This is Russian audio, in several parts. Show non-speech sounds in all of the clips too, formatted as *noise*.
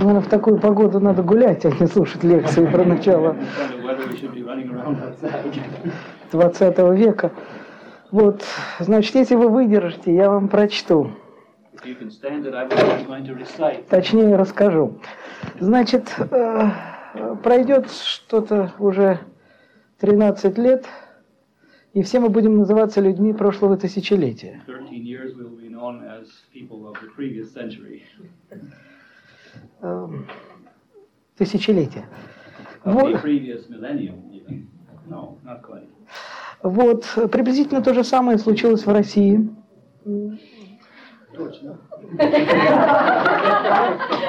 Наверное, в такую погоду надо гулять, а не слушать лекции про начало What kind of weather we should be running around outside. 20 века. Вот, значит, если вы выдержите, я вам прочту. Точнее расскажу. Значит, э, пройдет что-то уже 13 лет, и все мы будем называться людьми прошлого тысячелетия. 13 Эм, Тысячелетие. of Вот. No, вот, приблизительно то же самое случилось в России. Точно.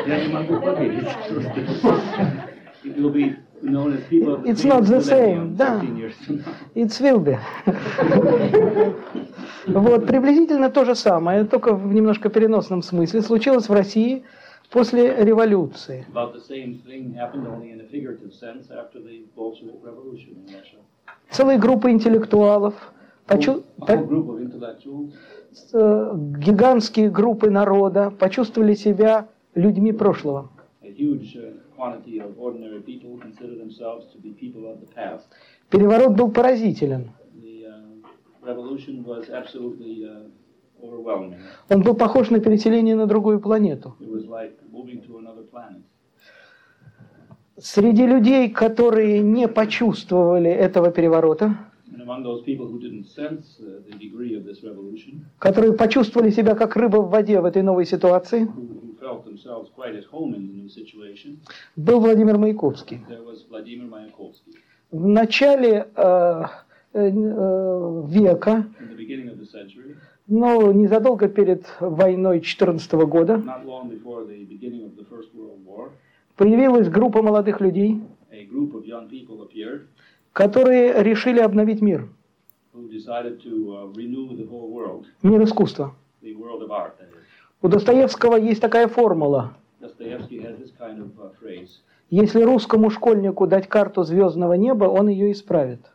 Я не могу поверить. The It's not the same, да. 13 years from now. It's will be. Вот, приблизительно то же самое, только в немножко переносном смысле, случилось в России после революции. Целые группы интеллектуалов, почу- э, гигантские группы народа почувствовали себя людьми прошлого. uh. Переворот был поразителен. Uh, uh. Он был похож на переселение на другую планету. Среди людей, которые не почувствовали этого переворота, uh, которые почувствовали себя как рыба в воде в этой новой ситуации, был Владимир Маяковский. В начале э, э, э, века, Но незадолго перед войной 14 года, not long before the beginning of the First World War, появилась группа молодых людей, которые решили обновить мир, uh, мир искусства. У Достоевского есть такая формула. Uh. Если русскому школьнику дать карту звездного неба, он ее исправит.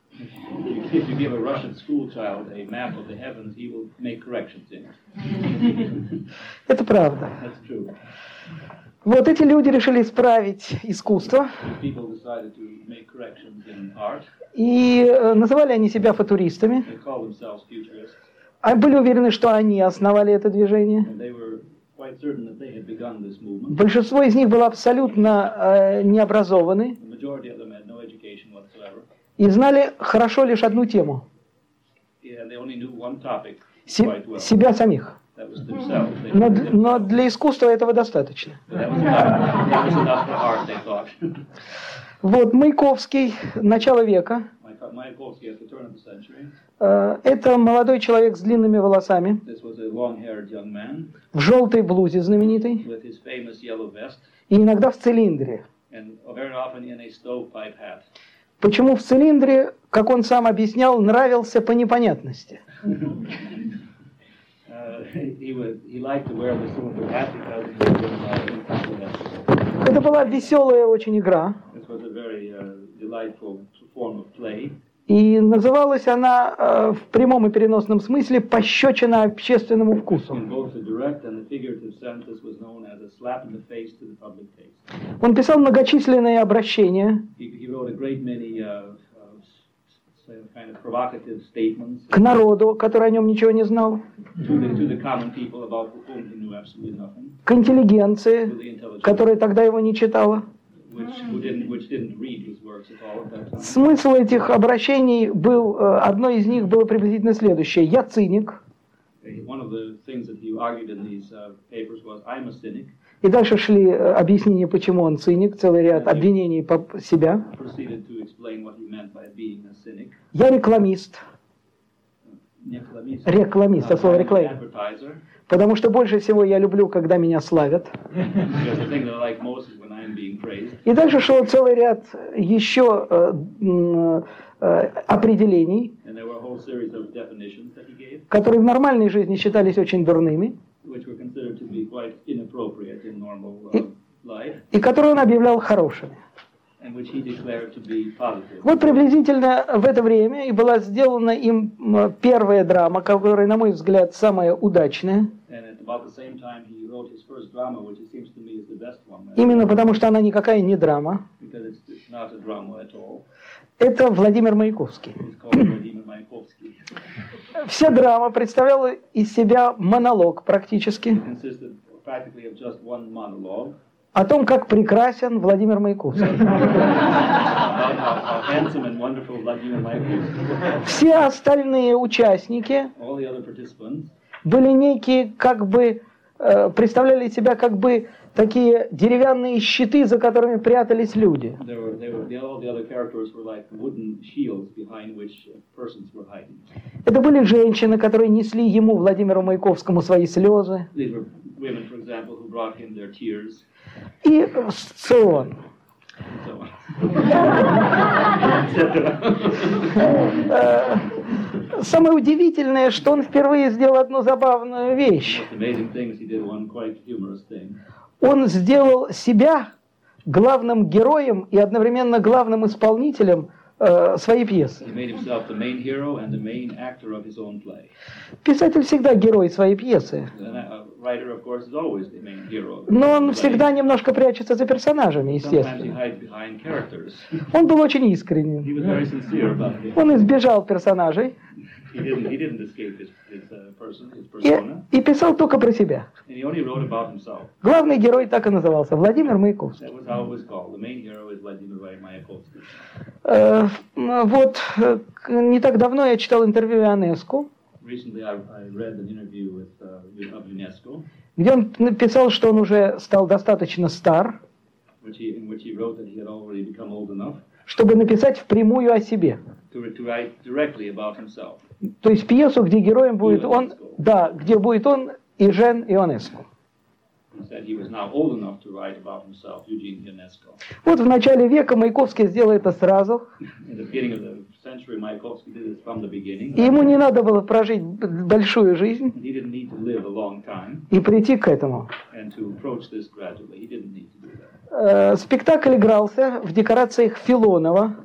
If you give a Russian school child a map of the heavens, he will make corrections in it. Это правда. That's true. Вот эти люди решили исправить искусство, и э, называли они себя футуристами, They call themselves futurists, а были уверены, что они основали это движение. Большинство из них было абсолютно э, необразованы The majority of them had no education whatsoever, и знали хорошо лишь одну тему се- себя самих. Но, но для искусства этого достаточно. Вот Маяковский, начало века, э, это молодой человек с длинными волосами, в желтой блузе знаменитой и иногда в цилиндре. Почему в цилиндре, как он сам объяснял, нравился по непонятности. Uh, uh. Это была веселая очень игра, Uh, и называлась она э, в прямом и переносном смысле «пощечина общественному вкусу». Он писал многочисленные обращения uh, uh, к народу, который о нем ничего не знал, к интеллигенции, которая тогда его не читала. Смысл этих обращений был, э, одно из них было приблизительно следующее. «Я циник», uh, и дальше шли э, объяснения, почему он циник, целый ряд обвинений по себя. «Я рекламист», Рекламист. рекламист, от слова an реклама. advertiser. Потому что больше всего я люблю, когда меня славят. *laughs* И дальше шел целый ряд еще э, э, определений, которые в нормальной жизни считались очень дурными, uh, life, и которые он объявлял хорошими. Вот приблизительно в это время и была сделана им первая драма, которая, на мой взгляд, самая удачная. Drama, Именно потому, что она никакая не драма. Это Владимир Маяковский. Вся драма представляла из себя монолог практически о том, как прекрасен Владимир Маяковский. Все остальные участники были некие, как бы, э, представляли себя как бы такие деревянные щиты, за которыми прятались люди. Uh. Это были женщины, которые несли ему, Владимиру Маяковскому, свои слезы. И so on. *laughs* Э, Самое удивительное, что он впервые сделал одну забавную вещь. Он сделал себя главным героем и одновременно главным исполнителем э, своей пьесы. Писатель всегда герой своей пьесы, но он всегда немножко прячется за персонажами, естественно. Он был очень искренен. Он избежал персонажей Uh, и, и писал только про себя. Главный герой так и назывался Владимир Маяковский. Э, Вот э, не так давно я читал интервью Ионеску, uh, где он написал, что он уже стал достаточно стар, чтобы написать впрямую о себе. То есть пьесу, где героем будет он, да, где будет он и Жен Ionesco. Вот в начале века Маяковский сделал это сразу, и ему не надо было прожить большую жизнь и прийти к этому. Э, Спектакль игрался в декорациях Филонова,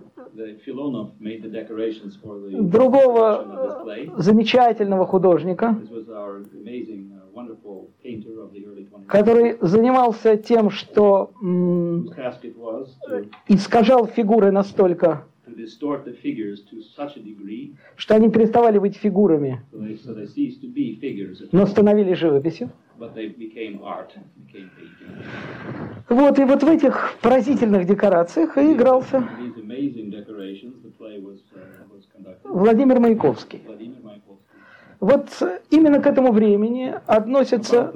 Другого э, замечательного художника, This was our amazing, uh, wonderful painter of the early 20th который занимался тем, что искажал фигуры настолько, что они переставали быть фигурами, но становились живописью. but they became art, became painting. Вот, и вот в этих поразительных декорациях и игрался uh. Владимир Маяковский. Вот именно к этому времени относится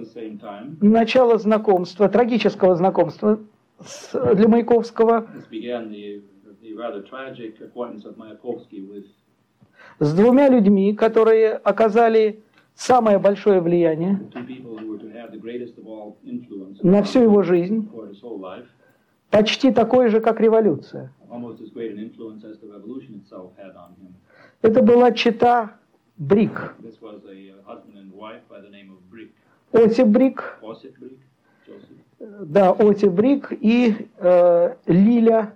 начало знакомства, трагического знакомства для Маяковского с двумя людьми, которые оказали самое большое влияние two people who were to have the greatest of all influence на всю его жизнь, for his whole life, почти такое же, как революция. almost as great an influence as the revolution itself had on him. Это была чита Брик. This was a uh, husband and wife by the name of Brick, Осип Брик, да, Осип Брик и э, Лиля,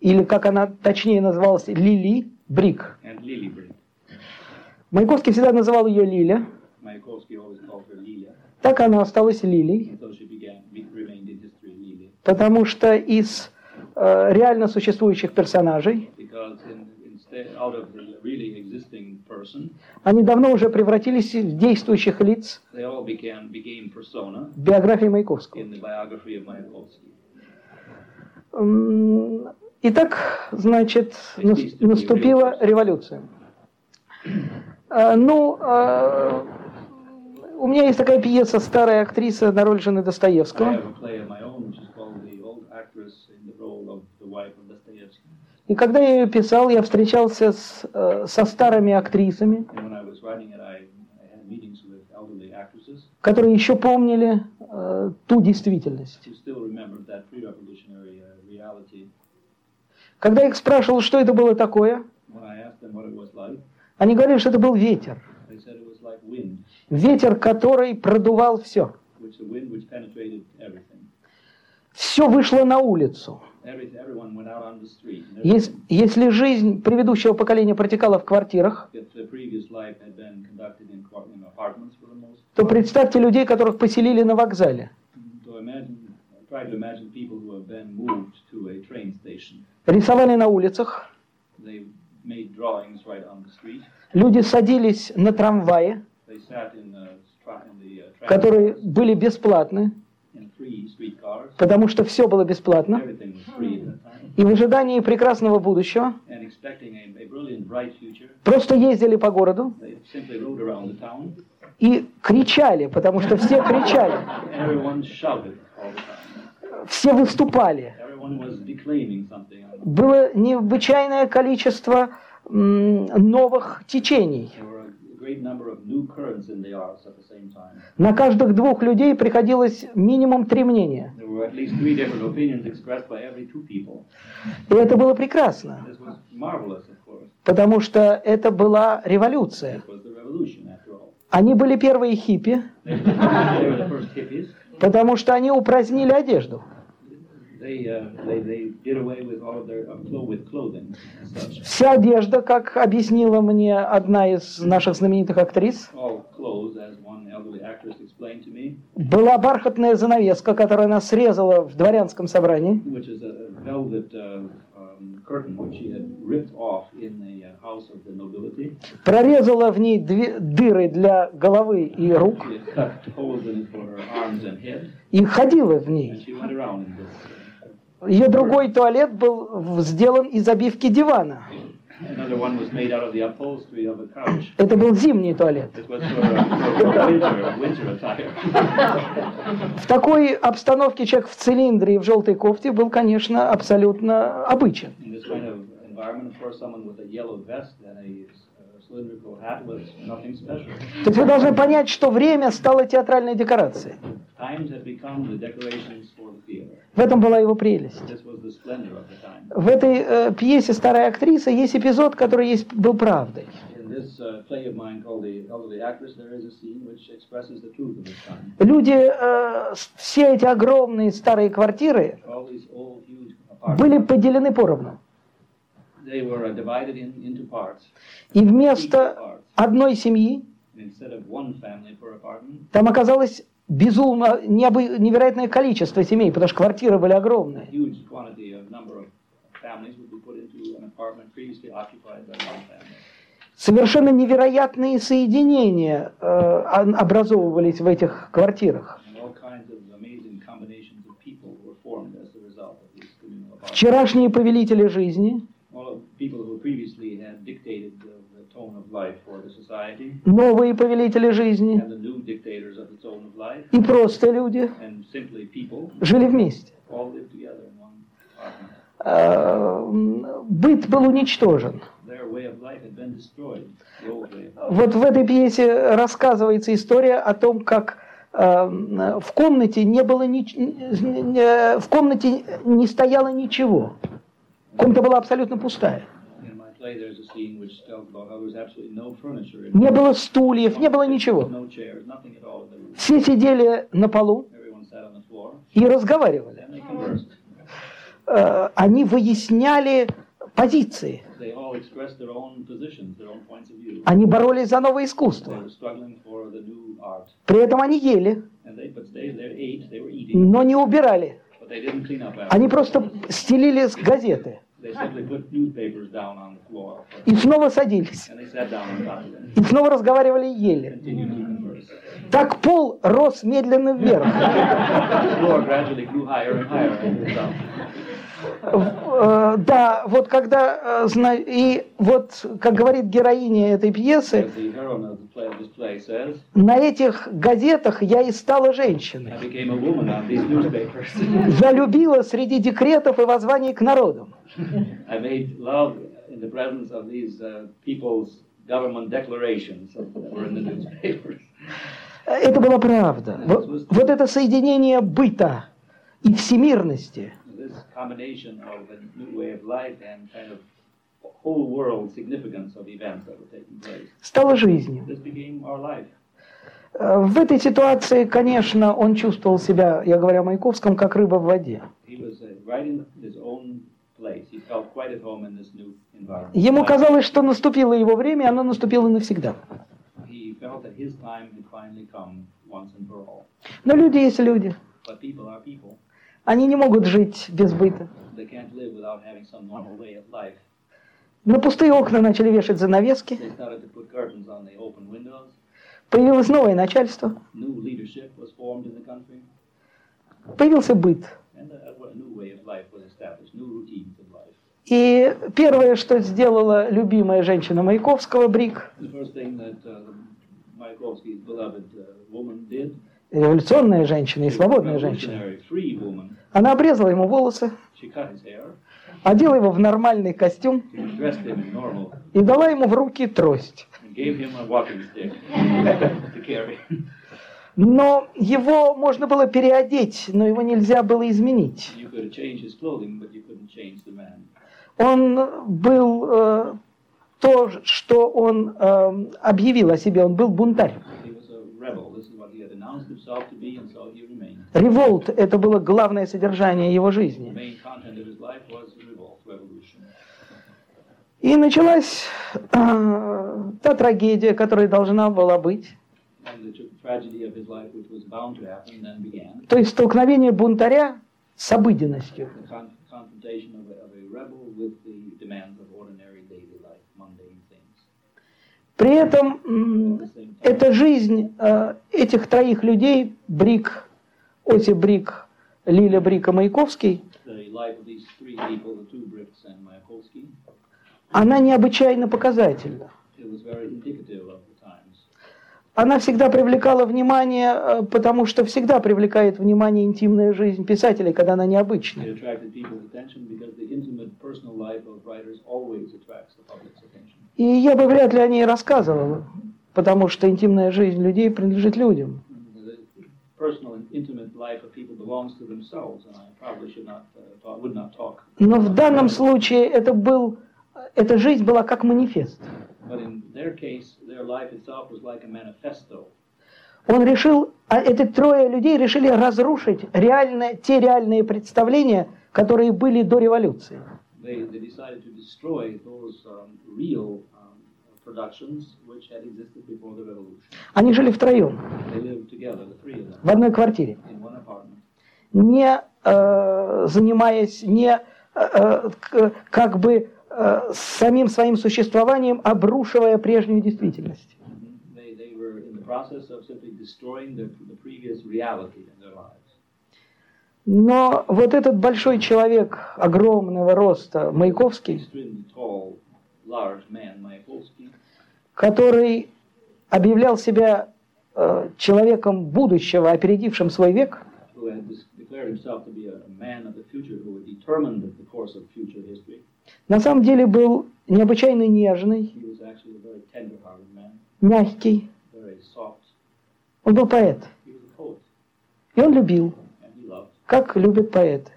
или как она точнее называлась, Лили Брик. Маяковский всегда называл ее Лиля, так она осталась Лилей, потому что из э, реально существующих персонажей они давно уже превратились в действующих лиц в биографии Маяковского. Итак, значит, нас- наступила революция. А, Ну, а, у меня есть такая пьеса «Старая актриса» на роль жены Достоевского. И когда я ее писал, я встречался с, э, со старыми актрисами, которые еще помнили э, ту действительность. who still remembered that pre-revolutionary uh, reality. Когда я их спрашивал, что это было такое, они говорили, что это был ветер. Ветер, который продувал все. все вышло на улицу. Every, everyone went out on the street. And Ес- Если жизнь предыдущего поколения протекала в квартирах, то представьте людей, которых поселили на вокзале. Рисовали на улицах, right люди садились на трамваи, the, uh, которые были бесплатны, потому что все было бесплатно. И в ожидании прекрасного будущего просто ездили по городу и кричали, потому что все кричали, все выступали. Было необычайное количество новых течений. На каждых двух людей приходилось минимум три мнения. И это было прекрасно, потому что это была революция. Они были первые хиппи, Потому что они упразднили одежду. Uh, uh. Вся одежда, как объяснила мне одна из наших знаменитых актрис, была бархатная занавеска, которую она срезала в дворянском собрании, прорезала в ней две дыры для головы и рук и ходила в ней. Ее другой туалет был сделан из обивки дивана. Another one was made out of the upholstery of a couch. Это был зимний туалет. This was for, uh, attire. В такой обстановке человек в цилиндре и в желтой кофте был, конечно, абсолютно обычен. Uh. То есть вы должны понять, что время стало театральной декорацией. В этом была его прелесть. В этой э, пьесе «Старая актриса» есть эпизод, который есть, был правдой. Uh. Люди, э, все эти огромные старые квартиры были поделены поровну. they were uh, divided in, into parts. И вместо parts. одной семьи там оказалось безумно невероятное количество семей, потому что квартиры были огромные. Совершенно невероятные соединения э, образовывались в этих квартирах. Вчерашние повелители жизни, people who previously had dictated the, the tone of life for the society, новые повелители жизни and the new dictators of the tone of life, и просто люди and simply people жили вместе. all lived together in one apartment. Э, м, Быт был уничтожен. Вот в этой пьесе рассказывается история о том, как э, в комнате не было э, в комнате не стояло ничего. Комната была абсолютно пустая. Не было стульев, не было ничего. Все сидели на полу и разговаривали. Э, Они выясняли позиции. Они боролись за новое искусство. При этом они ели, но не убирали. Они просто стелили с газеты И снова садились. И снова разговаривали и ели. Так пол рос медленно вверх. Э, Да, вот когда, э, и вот, как говорит героиня этой пьесы, на этих газетах я и стала женщиной. I became a woman on these newspapers. Я любила среди декретов и воззваний к uh, newspapers. Это была правда. Вот, вот это соединение быта и всемирности, combination of a new way of life and kind of whole world significance of events that were taking place. стало жизнью. This became our life. Э, В этой ситуации, конечно, он чувствовал себя, я говорю о Маяковском, как рыба в воде. He was uh, right in his own place. He felt quite at home in this new environment. Ему казалось, что наступило его время, и оно наступило навсегда. He felt that his time had finally come once and for all. Но люди есть люди. But people are people. Они не могут жить без быта. На пустые окна начали вешать занавески. Появилось новое начальство. Появился быт. И первое, что сделала любимая женщина Маяковского, Брик, Революционная женщина и свободная женщина, она обрезала ему волосы, одела его в нормальный костюм и дала ему в руки трость. Но его можно было переодеть, но его нельзя было изменить. Он был э, то, что он э, объявил о себе, он был бунтарь. Револт – это было главное содержание его жизни. И началась э, та трагедия, которая должна была быть. То есть столкновение бунтаря с обыденностью. При этом эта жизнь э, этих троих людей, Брик, Осип Брик, Лиля Брик и Маяковский, она необычайно показательна. Она всегда привлекала внимание, э, потому что всегда привлекает внимание интимная жизнь писателей, когда она необычная. И я бы вряд ли о ней рассказывал, потому что интимная жизнь людей принадлежит людям. Uh. Но в данном случае это был, эта жизнь была как манифест. Он решил, а эти трое людей решили разрушить реальные, те реальные представления, которые были до революции. They, they decided to destroy those um, real um, productions which had existed before the revolution. Они жили втроем, They lived together, the three of them, в одной квартире, in one apartment, не э, занимаясь, не э, э, как бы э, самим своим существованием обрушивая прежнюю действительность. They, they Но вот этот большой человек огромного роста, Маяковский, который объявлял себя э, человеком будущего, опередившим свой век, на самом деле был необычайно нежный, мягкий. Он был поэт. И он любил, как любят поэты.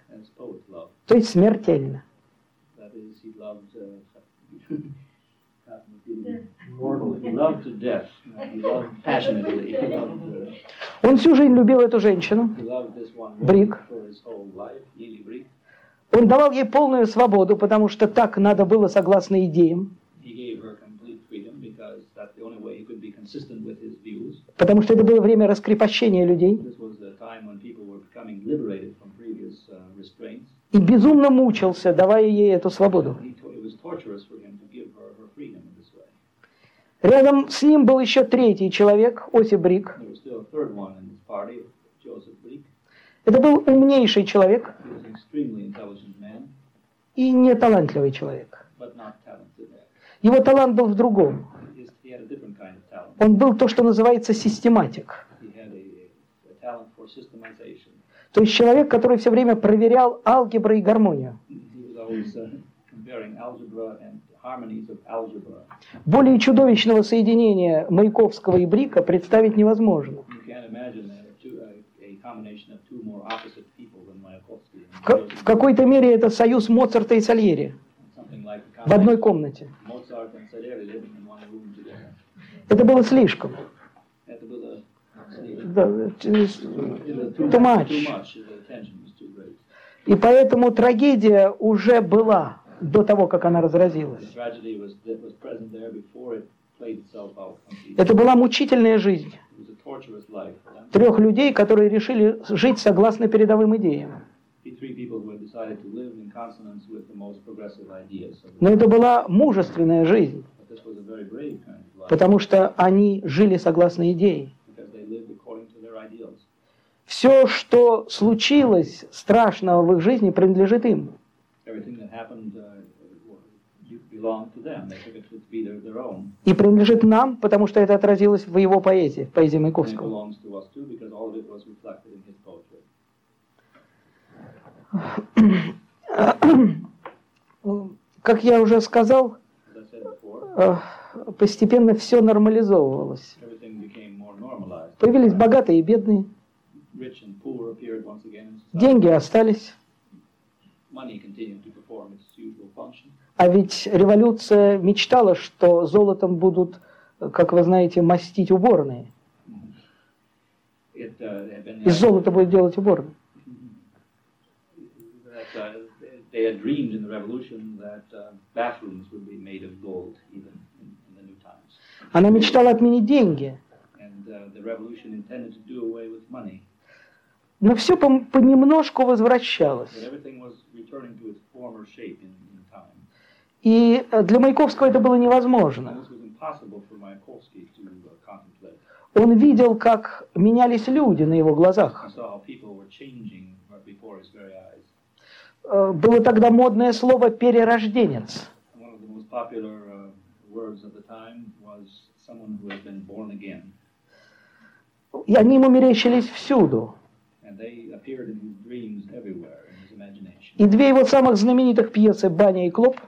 То есть смертельно. Uh, uh, Он всю жизнь любил эту женщину. Брик. Он давал ей полную свободу, потому что так надо было согласно идеям. Потому что это было время раскрепощения людей. И безумно мучился, давая ей эту свободу. Рядом с ним был еще третий человек, Осип Брик. Это был умнейший человек и неталантливый человек. but not talented. Его талант был в другом. Он был то, что называется систематик. То есть человек, который все время проверял алгебру и гармонию. Uh. Более чудовищного соединения Маяковского и Брика представить невозможно. В, какой-то мере это союз Моцарта и Сальери в одной комнате. Это было слишком. Это было да, через- In the too, Too much. И поэтому трагедия уже была до того, как она разразилась. Это была мучительная жизнь трех людей, которые решили жить согласно передовым идеям. Но это была мужественная жизнь, потому что они жили согласно идее. because they lived according to their ideals. Все, что случилось страшного в их жизни, принадлежит им. Uh. И принадлежит нам, потому что это отразилось в его поэзии, в поэзии Маяковского. *coughs* Как я уже сказал, э, постепенно все нормализовывалось. Появились богатые и бедные, деньги остались. А ведь революция мечтала, что золотом будут, э, как вы знаете, мастить уборные. Uh, Из золота будут делать уборные. that uh, they had dreamed in the revolution that uh, bathrooms would be made of gold even in, in the new times. Она мечтала отменить деньги. And uh, the revolution intended to do away with money, Но все понемножку возвращалось. И э, для Маяковского это было невозможно. uh. Он видел, как менялись люди на его глазах. Э, Было тогда модное слово «перерожденец». Uh. И они ему мерещились всюду. И две его самых знаменитых пьесы «Баня и Клоп»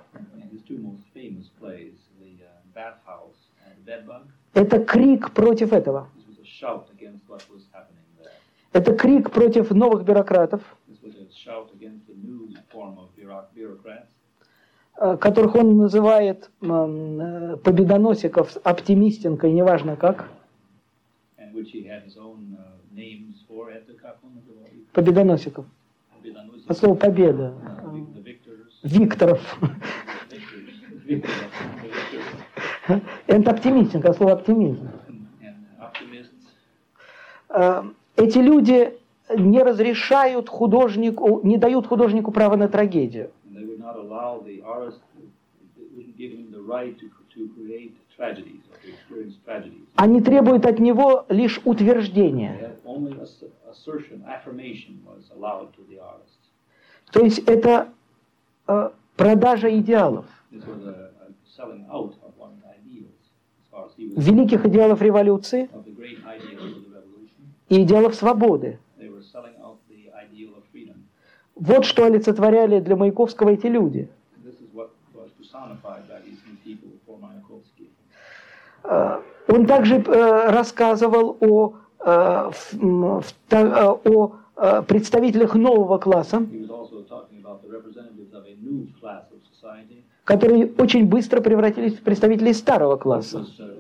uh, это крик против этого. this was a shout against what was happening there. Это крик против новых бюрократов, This was a shout against the new form of bureau- bureaucrats, э, которых он называет э, победоносиков, оптимистенкой, неважно как, and which he had his own uh, победоносиков. От слова «победа». Викторов. *laughs* Это оптимистенко, от слова «оптимизм». Э, Эти люди не разрешают художнику, не дают художнику права на трагедию. Right to, to Они требуют от него лишь утверждения. То есть это э, продажа идеалов, великих идеалов революции и идеалов свободы. Вот что олицетворяли для Маяковского эти люди. And this is what was personified by these new people for Mayakovsky. Э, Он также э, рассказывал о, э, э, о э, представителях нового класса, которые очень быстро превратились в представителей старого класса. uh.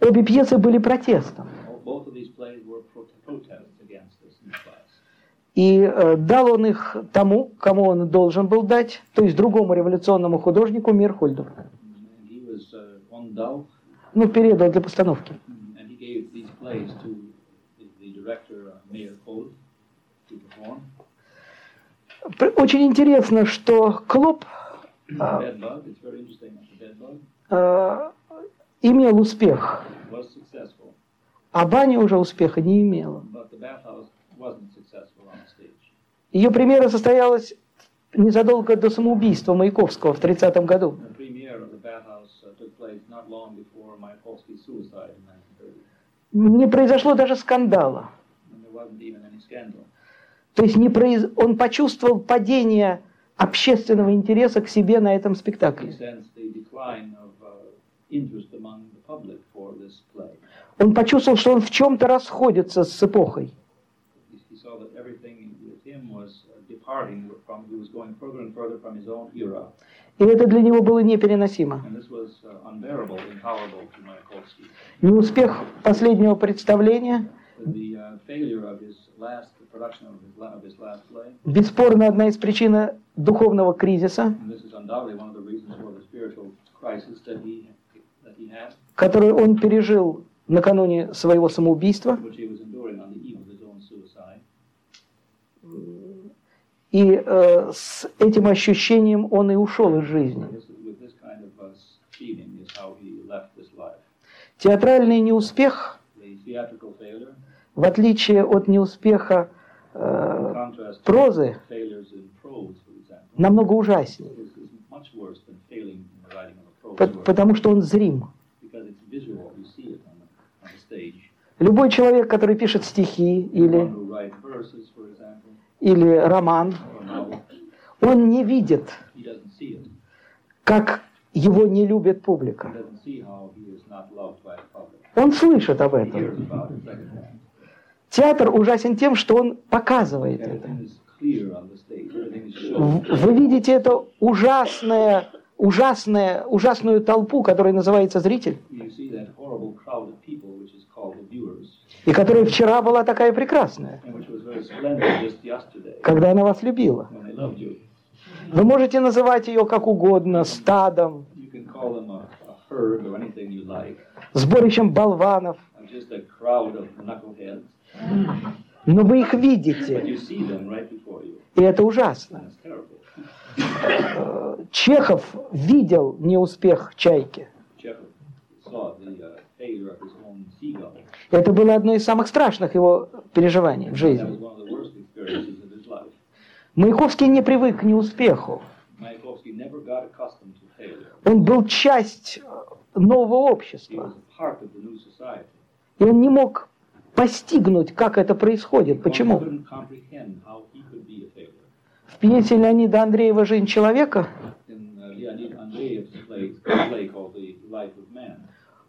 Обе пьесы были протестом. All- Both of these plays were pro- protests against this new class. И э, дал он их тому, кому он должен был дать, то есть другому революционному художнику Мирхольду. Ну, передал для постановки. uh, Очень интересно, что Клоп А. Э, имел успех, а Баня уже успеха не имела. Ее премьера состоялась незадолго до самоубийства Маяковского в 30 году. Uh, took place not long before Mayakovsky's suicide in 1930, Не произошло даже скандала. То есть не произ... он почувствовал падение общественного интереса к себе на этом спектакле. uh. Он почувствовал, что он в чем-то расходится с эпохой. He, he saw that everything with him was uh, departing from, he was going further and further from his own era. И это для него было непереносимо. Uh. Неуспех последнего представления uh, бесспорно одна из причин духовного кризиса, который он пережил накануне своего самоубийства. which he was enduring on the eve of his own suicide. И э, с этим ощущением он и ушел из жизни. Uh. Театральный неуспех, в отличие от неуспеха э, прозы, намного ужаснее, потому что он зрим. Любой человек, который пишет стихи или, who writes verses, for example, или роман, он не видит, как его не любит публика. Он слышит об этом. Театр ужасен тем, что он показывает это. Вы видите это ужасное, ужасное, ужасную толпу, которая называется зритель, и которая вчера была такая прекрасная, когда она вас любила. Вы можете называть ее как угодно, стадом, сборищем болванов, но вы их видите, и это ужасно. Чехов видел неуспех «Чайки». Uh. Это было одно из самых страшных его переживаний в жизни. Маяковский не привык к неуспеху. Он был часть э, нового общества. И он не мог постигнуть, как это происходит, почему. В пьесе Леонида Андреева «Жизнь человека»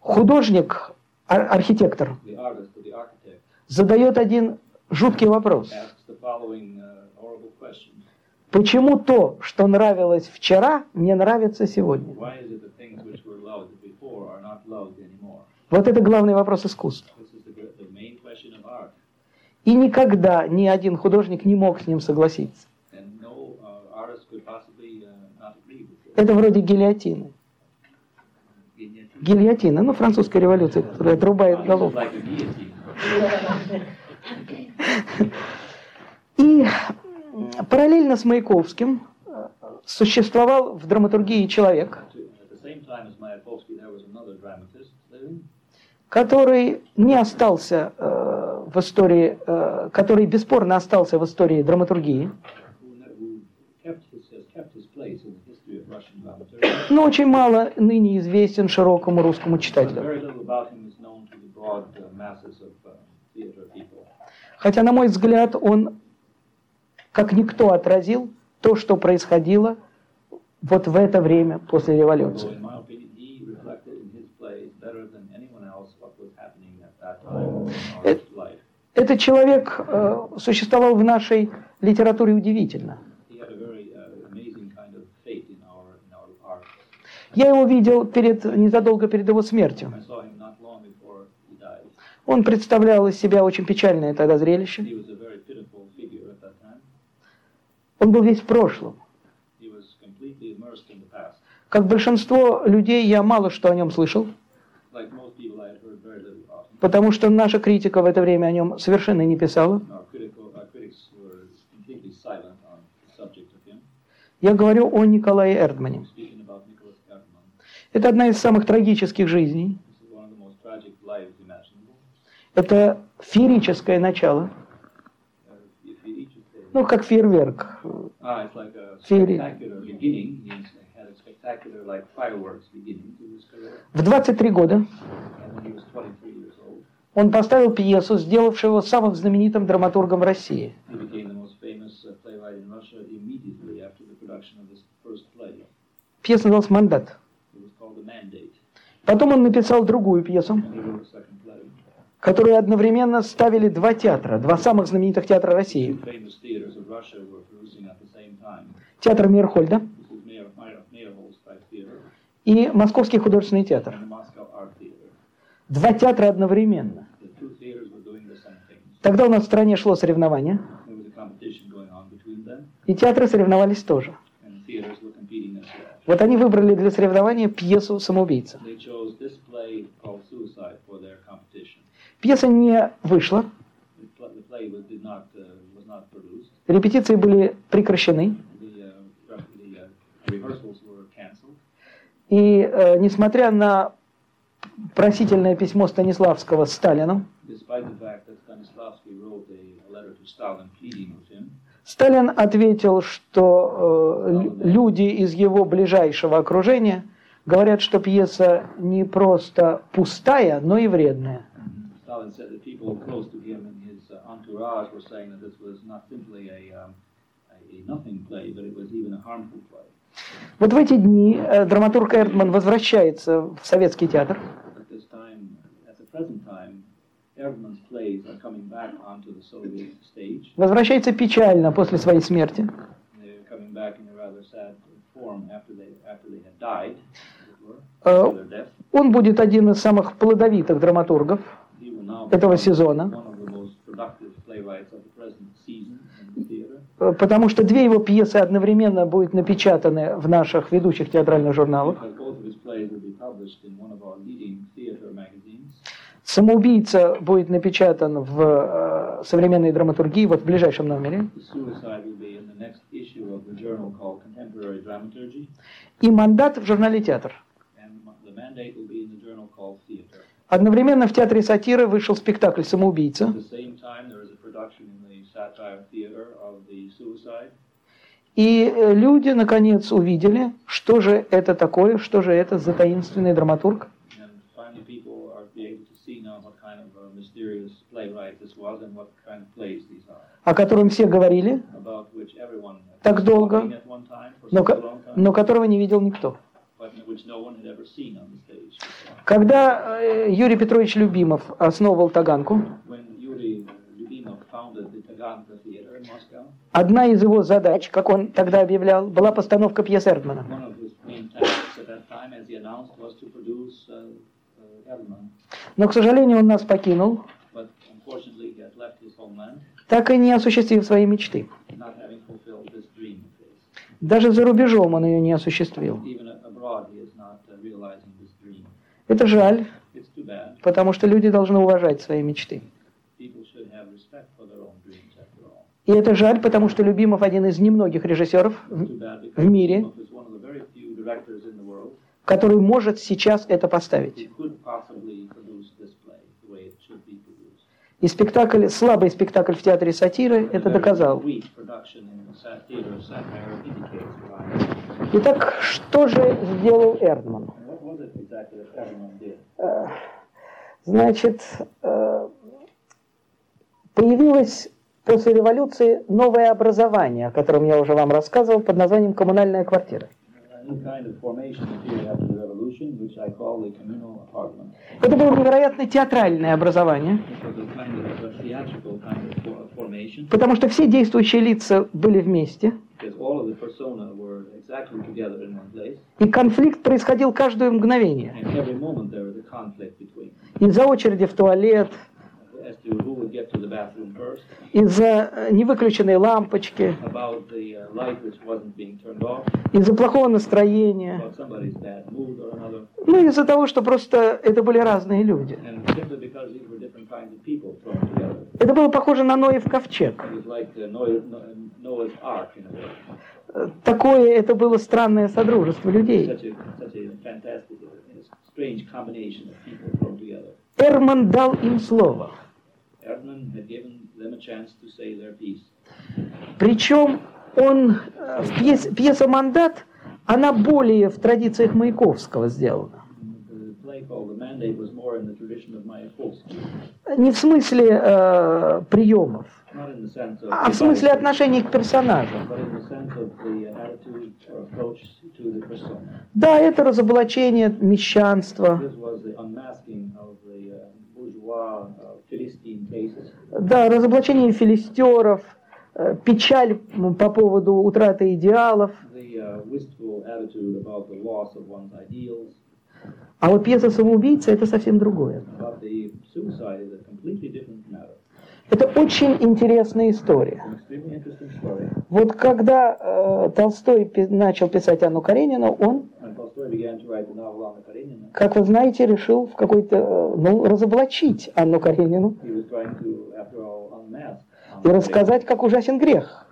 художник, ар- архитектор, задает один жуткий вопрос. uh. Почему то, что нравилось вчера, не нравится сегодня? Вот это главный вопрос искусства. И никогда ни один художник не мог с ним согласиться. Uh, uh. Это вроде гильотины. Гильотина, ну, французская революция, которая отрубает голову. И параллельно с Маяковским э, существовал в драматургии человек, который не остался э, в истории, э, который бесспорно остался в истории драматургии, who, ne- who kept his, has kept his place in the history of Russian dramaturgy. Но очень мало ныне известен широкому русскому читателю. uh, uh. Хотя, на мой взгляд, он как никто отразил то, что происходило вот в это время после революции. life. Этот человек э, существовал в нашей литературе удивительно. He had a very uh, amazing kind of fate in our in our art. Я его видел перед, незадолго перед его смертью. Он представлял из себя очень печальное тогда зрелище. Он был весь в прошлом. Как большинство людей, я мало что о нем слышал, потому что наша критика в это время о нем совершенно не писала. Я говорю о Николае Эрдмане. Это одна из самых трагических жизней. Это феерическое начало. Uh, Ну, как фейерверк. ah. В 23 года And when he was 23 years old, он поставил пьесу, сделавшего его самым знаменитым драматургом России. uh. Пьеса называлась «Мандат». It was called The Mandate. Потом он написал другую пьесу, которую одновременно ставили два театра, два самых знаменитых театра России. Театр Мирхольда и Московский художественный театр. Два театра одновременно. Тогда у нас в стране шло соревнование, и театры соревновались тоже. and the theaters were competing as well. Вот они выбрали для соревнования пьесу «Самоубийца». Пьеса не вышла, uh, репетиции были прекращены, uh, uh, и э, несмотря на просительное письмо Станиславского Сталину, Сталин ответил, что э, лю- люди из его ближайшего окружения говорят, что пьеса не просто пустая, но и вредная. Uh, um. Вот в эти дни э, драматург Эрдман возвращается в советский театр, At this time, at возвращается печально после своей смерти. Uh. Он будет один из самых плодовитых драматургов этого сезона, э, потому что две его пьесы одновременно будут напечатаны в наших ведущих театральных журналах. Because both of his plays will be published in one of our leading theater magazines. «Самоубийца» будет напечатан в э, «Современной драматургии», вот в ближайшем номере. И «Мандат» в журнале «Театр». Одновременно в Театре сатиры вышел спектакль «Самоубийца». И э, люди, наконец, увидели, что же это такое, что же это за таинственный драматург, and finally people are be able to see now what kind of a mysterious playwright this was and what kind of plays these are, о котором все говорили, Так долго, но, но которого не видел никто. Когда э, Юрий Петрович Любимов основывал Таганку, одна из его задач, как он тогда объявлял, была постановка пьес Эрдмана. uh, uh. Но, к сожалению, он нас покинул, But unfortunately, he had left his homeland, так и не осуществив свои мечты. Даже за рубежом он ее не осуществил. Uh. Это жаль, потому что люди должны уважать свои мечты. И это жаль, потому что Любимов один из немногих режиссеров, в мире, который может сейчас это поставить. who could possibly produce this play the way it should be produced. И спектакль, слабый спектакль в театре сатиры это доказал. Итак, что же сделал Эрдман? Э, Значит, э, появилось после революции новое образование, о котором я уже вам рассказывал, под названием «Коммунальная квартира». A new kind of formation appeared after the revolution, which I call the communal apartment. Это было невероятно театральное образование, потому что все действующие лица были вместе, и конфликт происходил каждое мгновение. between Из-за очереди в туалет, из-за э, невыключенной лампочки, uh, из-за плохого настроения, ну из-за того, что просто это были разные люди. Это было похоже на Ноев ковчег. Uh. Э, Такое это было странное содружество людей. Uh. Эрман дал им слово. Причем он, э, в пьесе, пьеса «Мандат», она более в традициях Маяковского сделана. Не в смысле э, приемов, а в смысле devices, отношения к persona. Да, это разоблачение мещанства, Uh, uh, да, разоблачение филистеров, э, печаль по поводу утраты идеалов. uh. А вот пьеса «Самоубийца» — это совсем другое. Это очень интересная история. Вот когда э, Толстой пи- начал писать Анну Каренину, он, Как вы знаете, решил в какой-то, э, ну, разоблачить Анну Каренину и рассказать, как ужасен грех.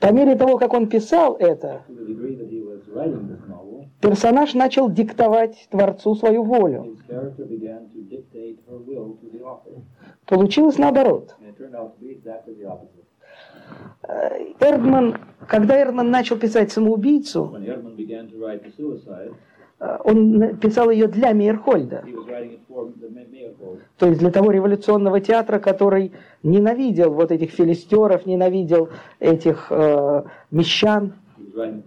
По мере того, как он писал это, персонаж начал диктовать Творцу свою волю. Получилось наоборот. Эрдман, когда Эрдман начал писать «Самоубийцу», э, он писал ее для Мейерхольда, то есть для того революционного театра, который ненавидел вот этих филистеров, ненавидел этих э, мещан. Uh.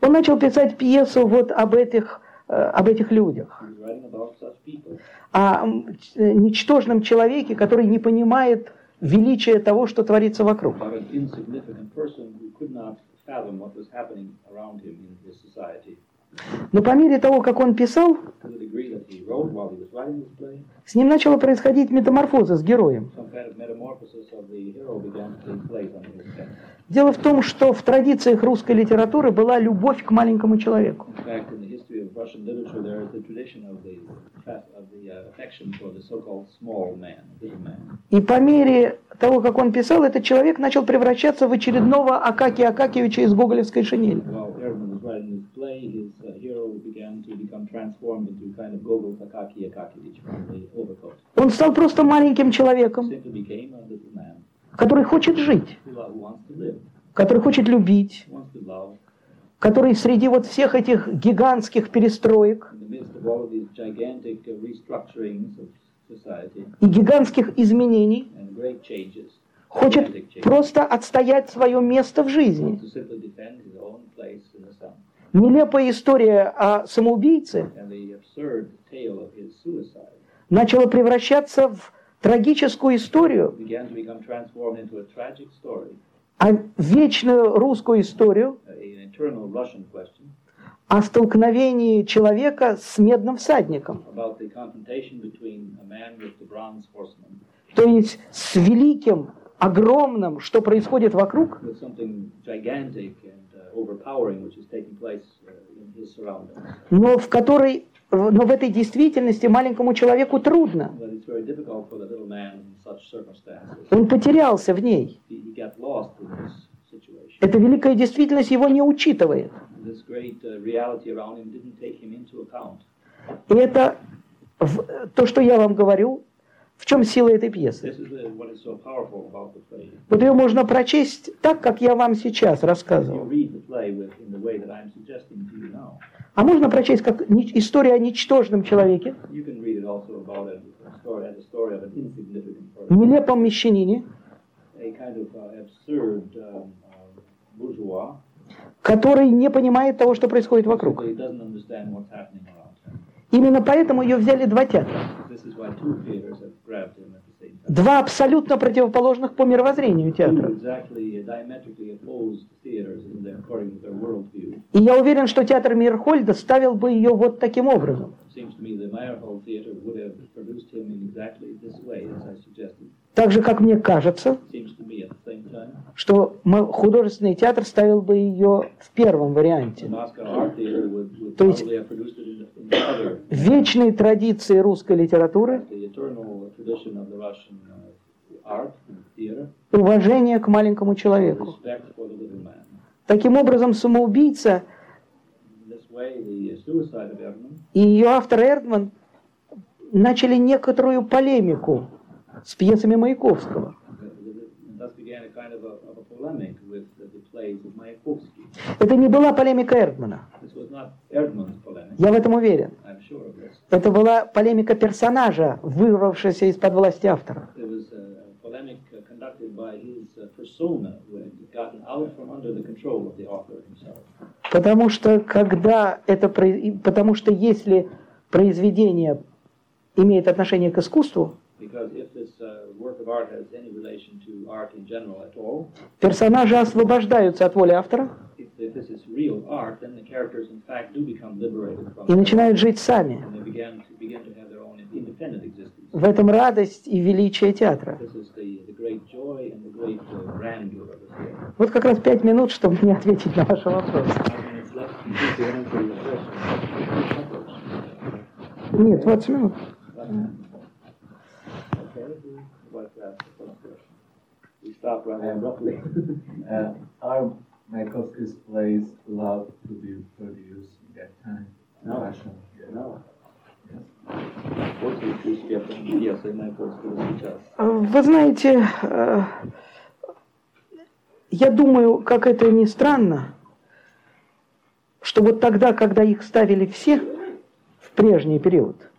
Он начал писать пьесу вот об этих, э, об этих людях, о ч- ничтожном человеке, который не понимает величия того, что творится вокруг. Но по мере того, как он писал, с ним начала происходить метаморфоза с героем. Дело в том, что в традициях русской литературы была любовь к маленькому человеку. И по мере того, как он писал, этот человек начал превращаться в очередного Акакия Акакиевича из гоголевской шинели. Uh. Он стал просто маленьким человеком, который хочет жить, который хочет любить, who wants to love, который среди вот всех этих гигантских перестроек uh, и гигантских изменений хочет просто отстоять свое место в жизни. Нелепая история о самоубийце начала превращаться в трагическую историю, а вечную русскую историю uh, о столкновении человека с медным всадником, about the confrontation between a man with the bronze horseman то есть с великим, огромным, что происходит вокруг, uh, uh, но в которой, но в этой действительности маленькому человеку трудно. Он потерялся в ней. Эта великая действительность его не учитывает. Uh. И это в- то, что я вам говорю, в чем сила этой пьесы. Uh. Вот ее можно прочесть так, как я вам сейчас рассказывал. А можно прочесть как история о ничтожном человеке, нелепом мещанине, который не понимает того, что происходит вокруг. Именно поэтому ее взяли два театра. Два абсолютно противоположных по мировоззрению театра. uh. И я уверен, что театр Мирхольда ставил бы ее вот таким образом. Так же, как мне кажется, It seems to me at the same time. Что мо- художественный театр ставил бы ее в первом варианте. То есть- probably have produced it in, in the other, В вечной традиции русской литературы uh, уважение к маленькому человеку. Таким образом, самоубийца и ее автор Эрдман начали некоторую полемику с пьесами Маяковского. and thus began a kind of a, of a polemic with the, the plays of Mayakovsky. Это не была полемика Эрдмана, я в этом уверен. Sure. Это была полемика персонажа, вырвавшегося из-под власти автора. Uh, the the. Потому что когда это потому что если произведение имеет отношение к искусству, Because if this персонажи освобождаются от воли автора if, if this is real art, then the characters in fact do become liberated from и начинают жить сами. and they begin to begin to have their own independent existence. В этом радость и величие театра. Uh. Вот как раз пять минут, чтобы мне ответить на your question. Нет, 20 минут. Okay, who would like to ask the first question? We stop rather abruptly. *laughs* Uh, are Mayakovsky's plays allowed to be produced in that time? No. Fashion? No. После успеха пьесы Маяковского сейчас. Вы знаете, э, я думаю, как это ни странно, что вот тогда, когда их ставили все в прежний период,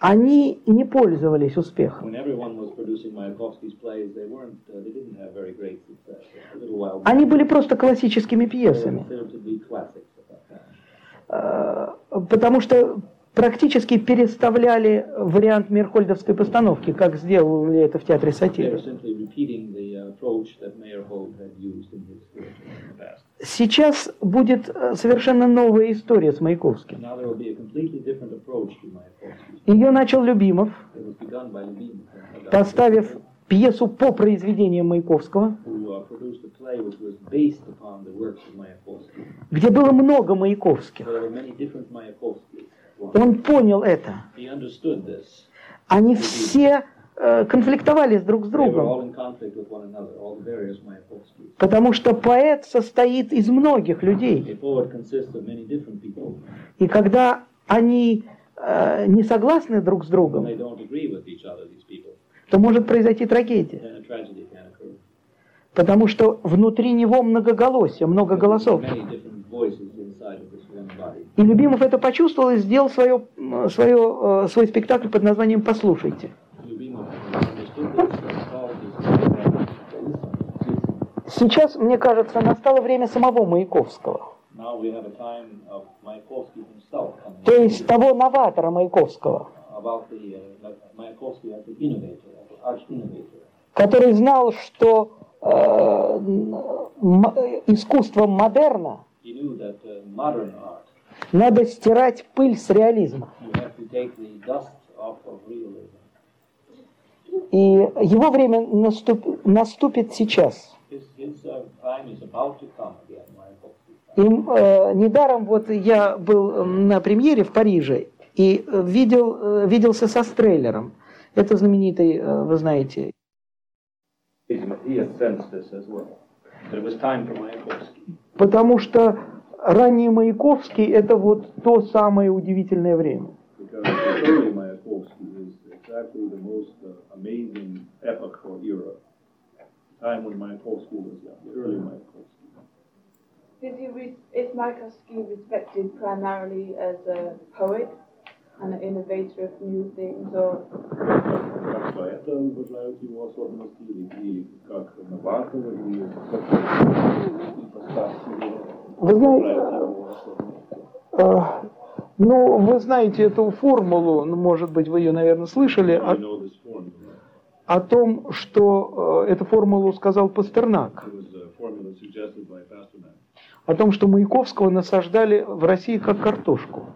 они не пользовались успехом. Uh, Они были просто классическими пьесами, э, потому что практически переставляли вариант Мирхольдовской постановки, как сделали это в театре сатиры. uh. Сейчас будет э, совершенно новая история с Маяковским. Ее начал Любимов, поставив пьесу по произведениям Маяковского, uh, где было много Маяковских. Он понял это. Они все э, конфликтовали друг с другом, потому что поэт состоит из многих людей. И когда они э, не согласны друг с другом, то может произойти трагедия. Потому что внутри него многоголосие, много голосов. И Любимов это почувствовал и сделал свое, свое, э, свой спектакль под названием «Послушайте». Сейчас, мне кажется, настало время самого Маяковского. То есть того новатора Маяковского, uh, который знал, что э, искусство модерна Надо стирать пыль с реализма. И его время наступ- наступит сейчас. His, his uh, time is about to come again, Mayakovsky. И э, недаром вот я был на премьере в Париже и видел, э, виделся со Стрейлером. Это знаменитый, э, вы знаете, потому что ранний Маяковский это вот то самое удивительное время. because the early Mayakovsky is exactly the most uh, amazing epoch or era. Time when Mayakovsky respected primarily as a poet and an innovator of new things, or поэта уважают его особенности, или как новатора, или как ипостась его, Вы знаете, его особенности. э, ну, вы знаете эту формулу, ну, может быть, вы ее, наверное, слышали, о, о том, что э, эту формулу сказал Пастернак, о том, что Маяковского насаждали в России как картошку.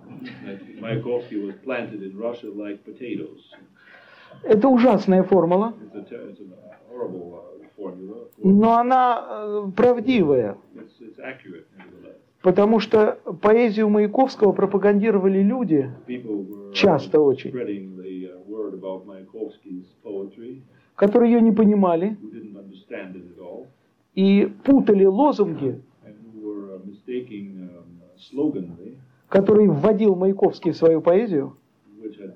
Это ужасная формула, uh, но она э, правдивая, It's, it's accurate, nevertheless. Потому что поэзию Маяковского пропагандировали люди, uh, часто очень, uh, которые ее не понимали и путали лозунги, uh, um, которые вводил Маяковский в свою поэзию, uh,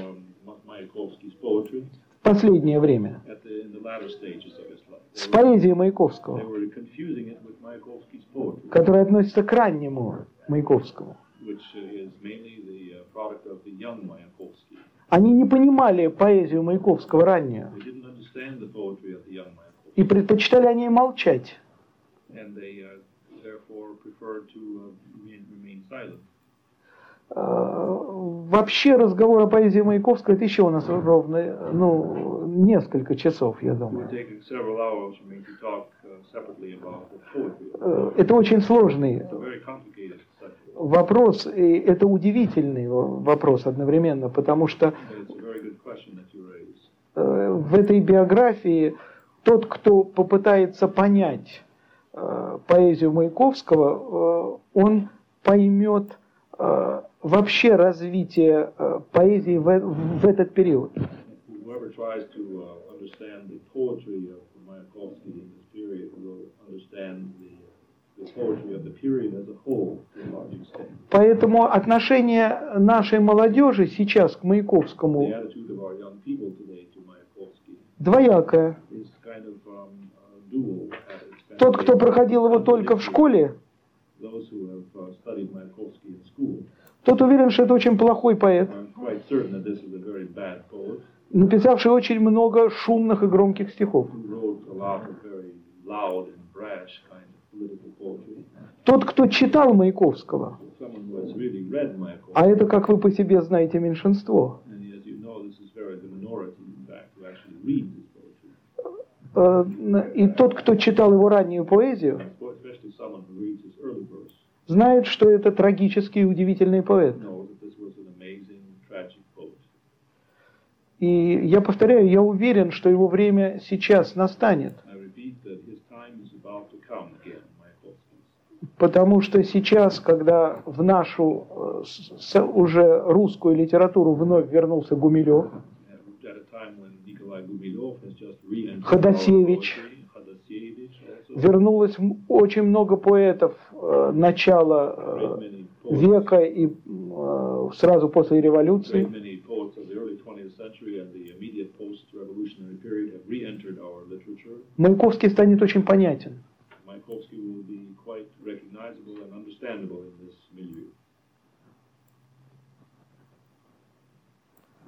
um, в последнее время с поэзией Маяковского, которая относится к раннему Маяковскому. uh, uh. Они не понимали поэзию Маяковского раннюю и предпочитали о ней молчать. uh, uh. Э, Вообще разговор о поэзии Маяковского это еще у нас ровно, ну, несколько часов, я думаю. Э, Это очень сложный вопрос, и это удивительный во- вопрос одновременно, потому что э, в этой биографии тот, кто попытается понять э, поэзию Маяковского, он поймет вообще развитие поэзии в, в этот период. Whoever tries to uh, understand the poetry of Mayakovsky Поэтому отношение нашей молодежи сейчас к Маяковскому двоякое. um, uh, Тот, кто проходил его только в школе, uh, тот уверен, что это очень плохой поэт, написавший очень много шумных и громких стихов. Тот, кто читал Маяковского, а это, как вы по себе знаете, меньшинство, э, и тот, кто читал его раннюю поэзию, знает, что это трагический и удивительный поэт. И я повторяю, я уверен, что его время сейчас настанет. I repeat that his time is about to come again, Mayakovsky's. Потому что сейчас, когда в нашу э, уже русскую литературу вновь вернулся Гумилев, Ходосевич. вернулось очень много поэтов э, начала э, века и сразу после революции. great many poets of understandable in this milieu.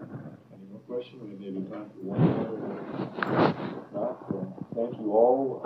Any more questions? We may be time for one more. Not, thank you all.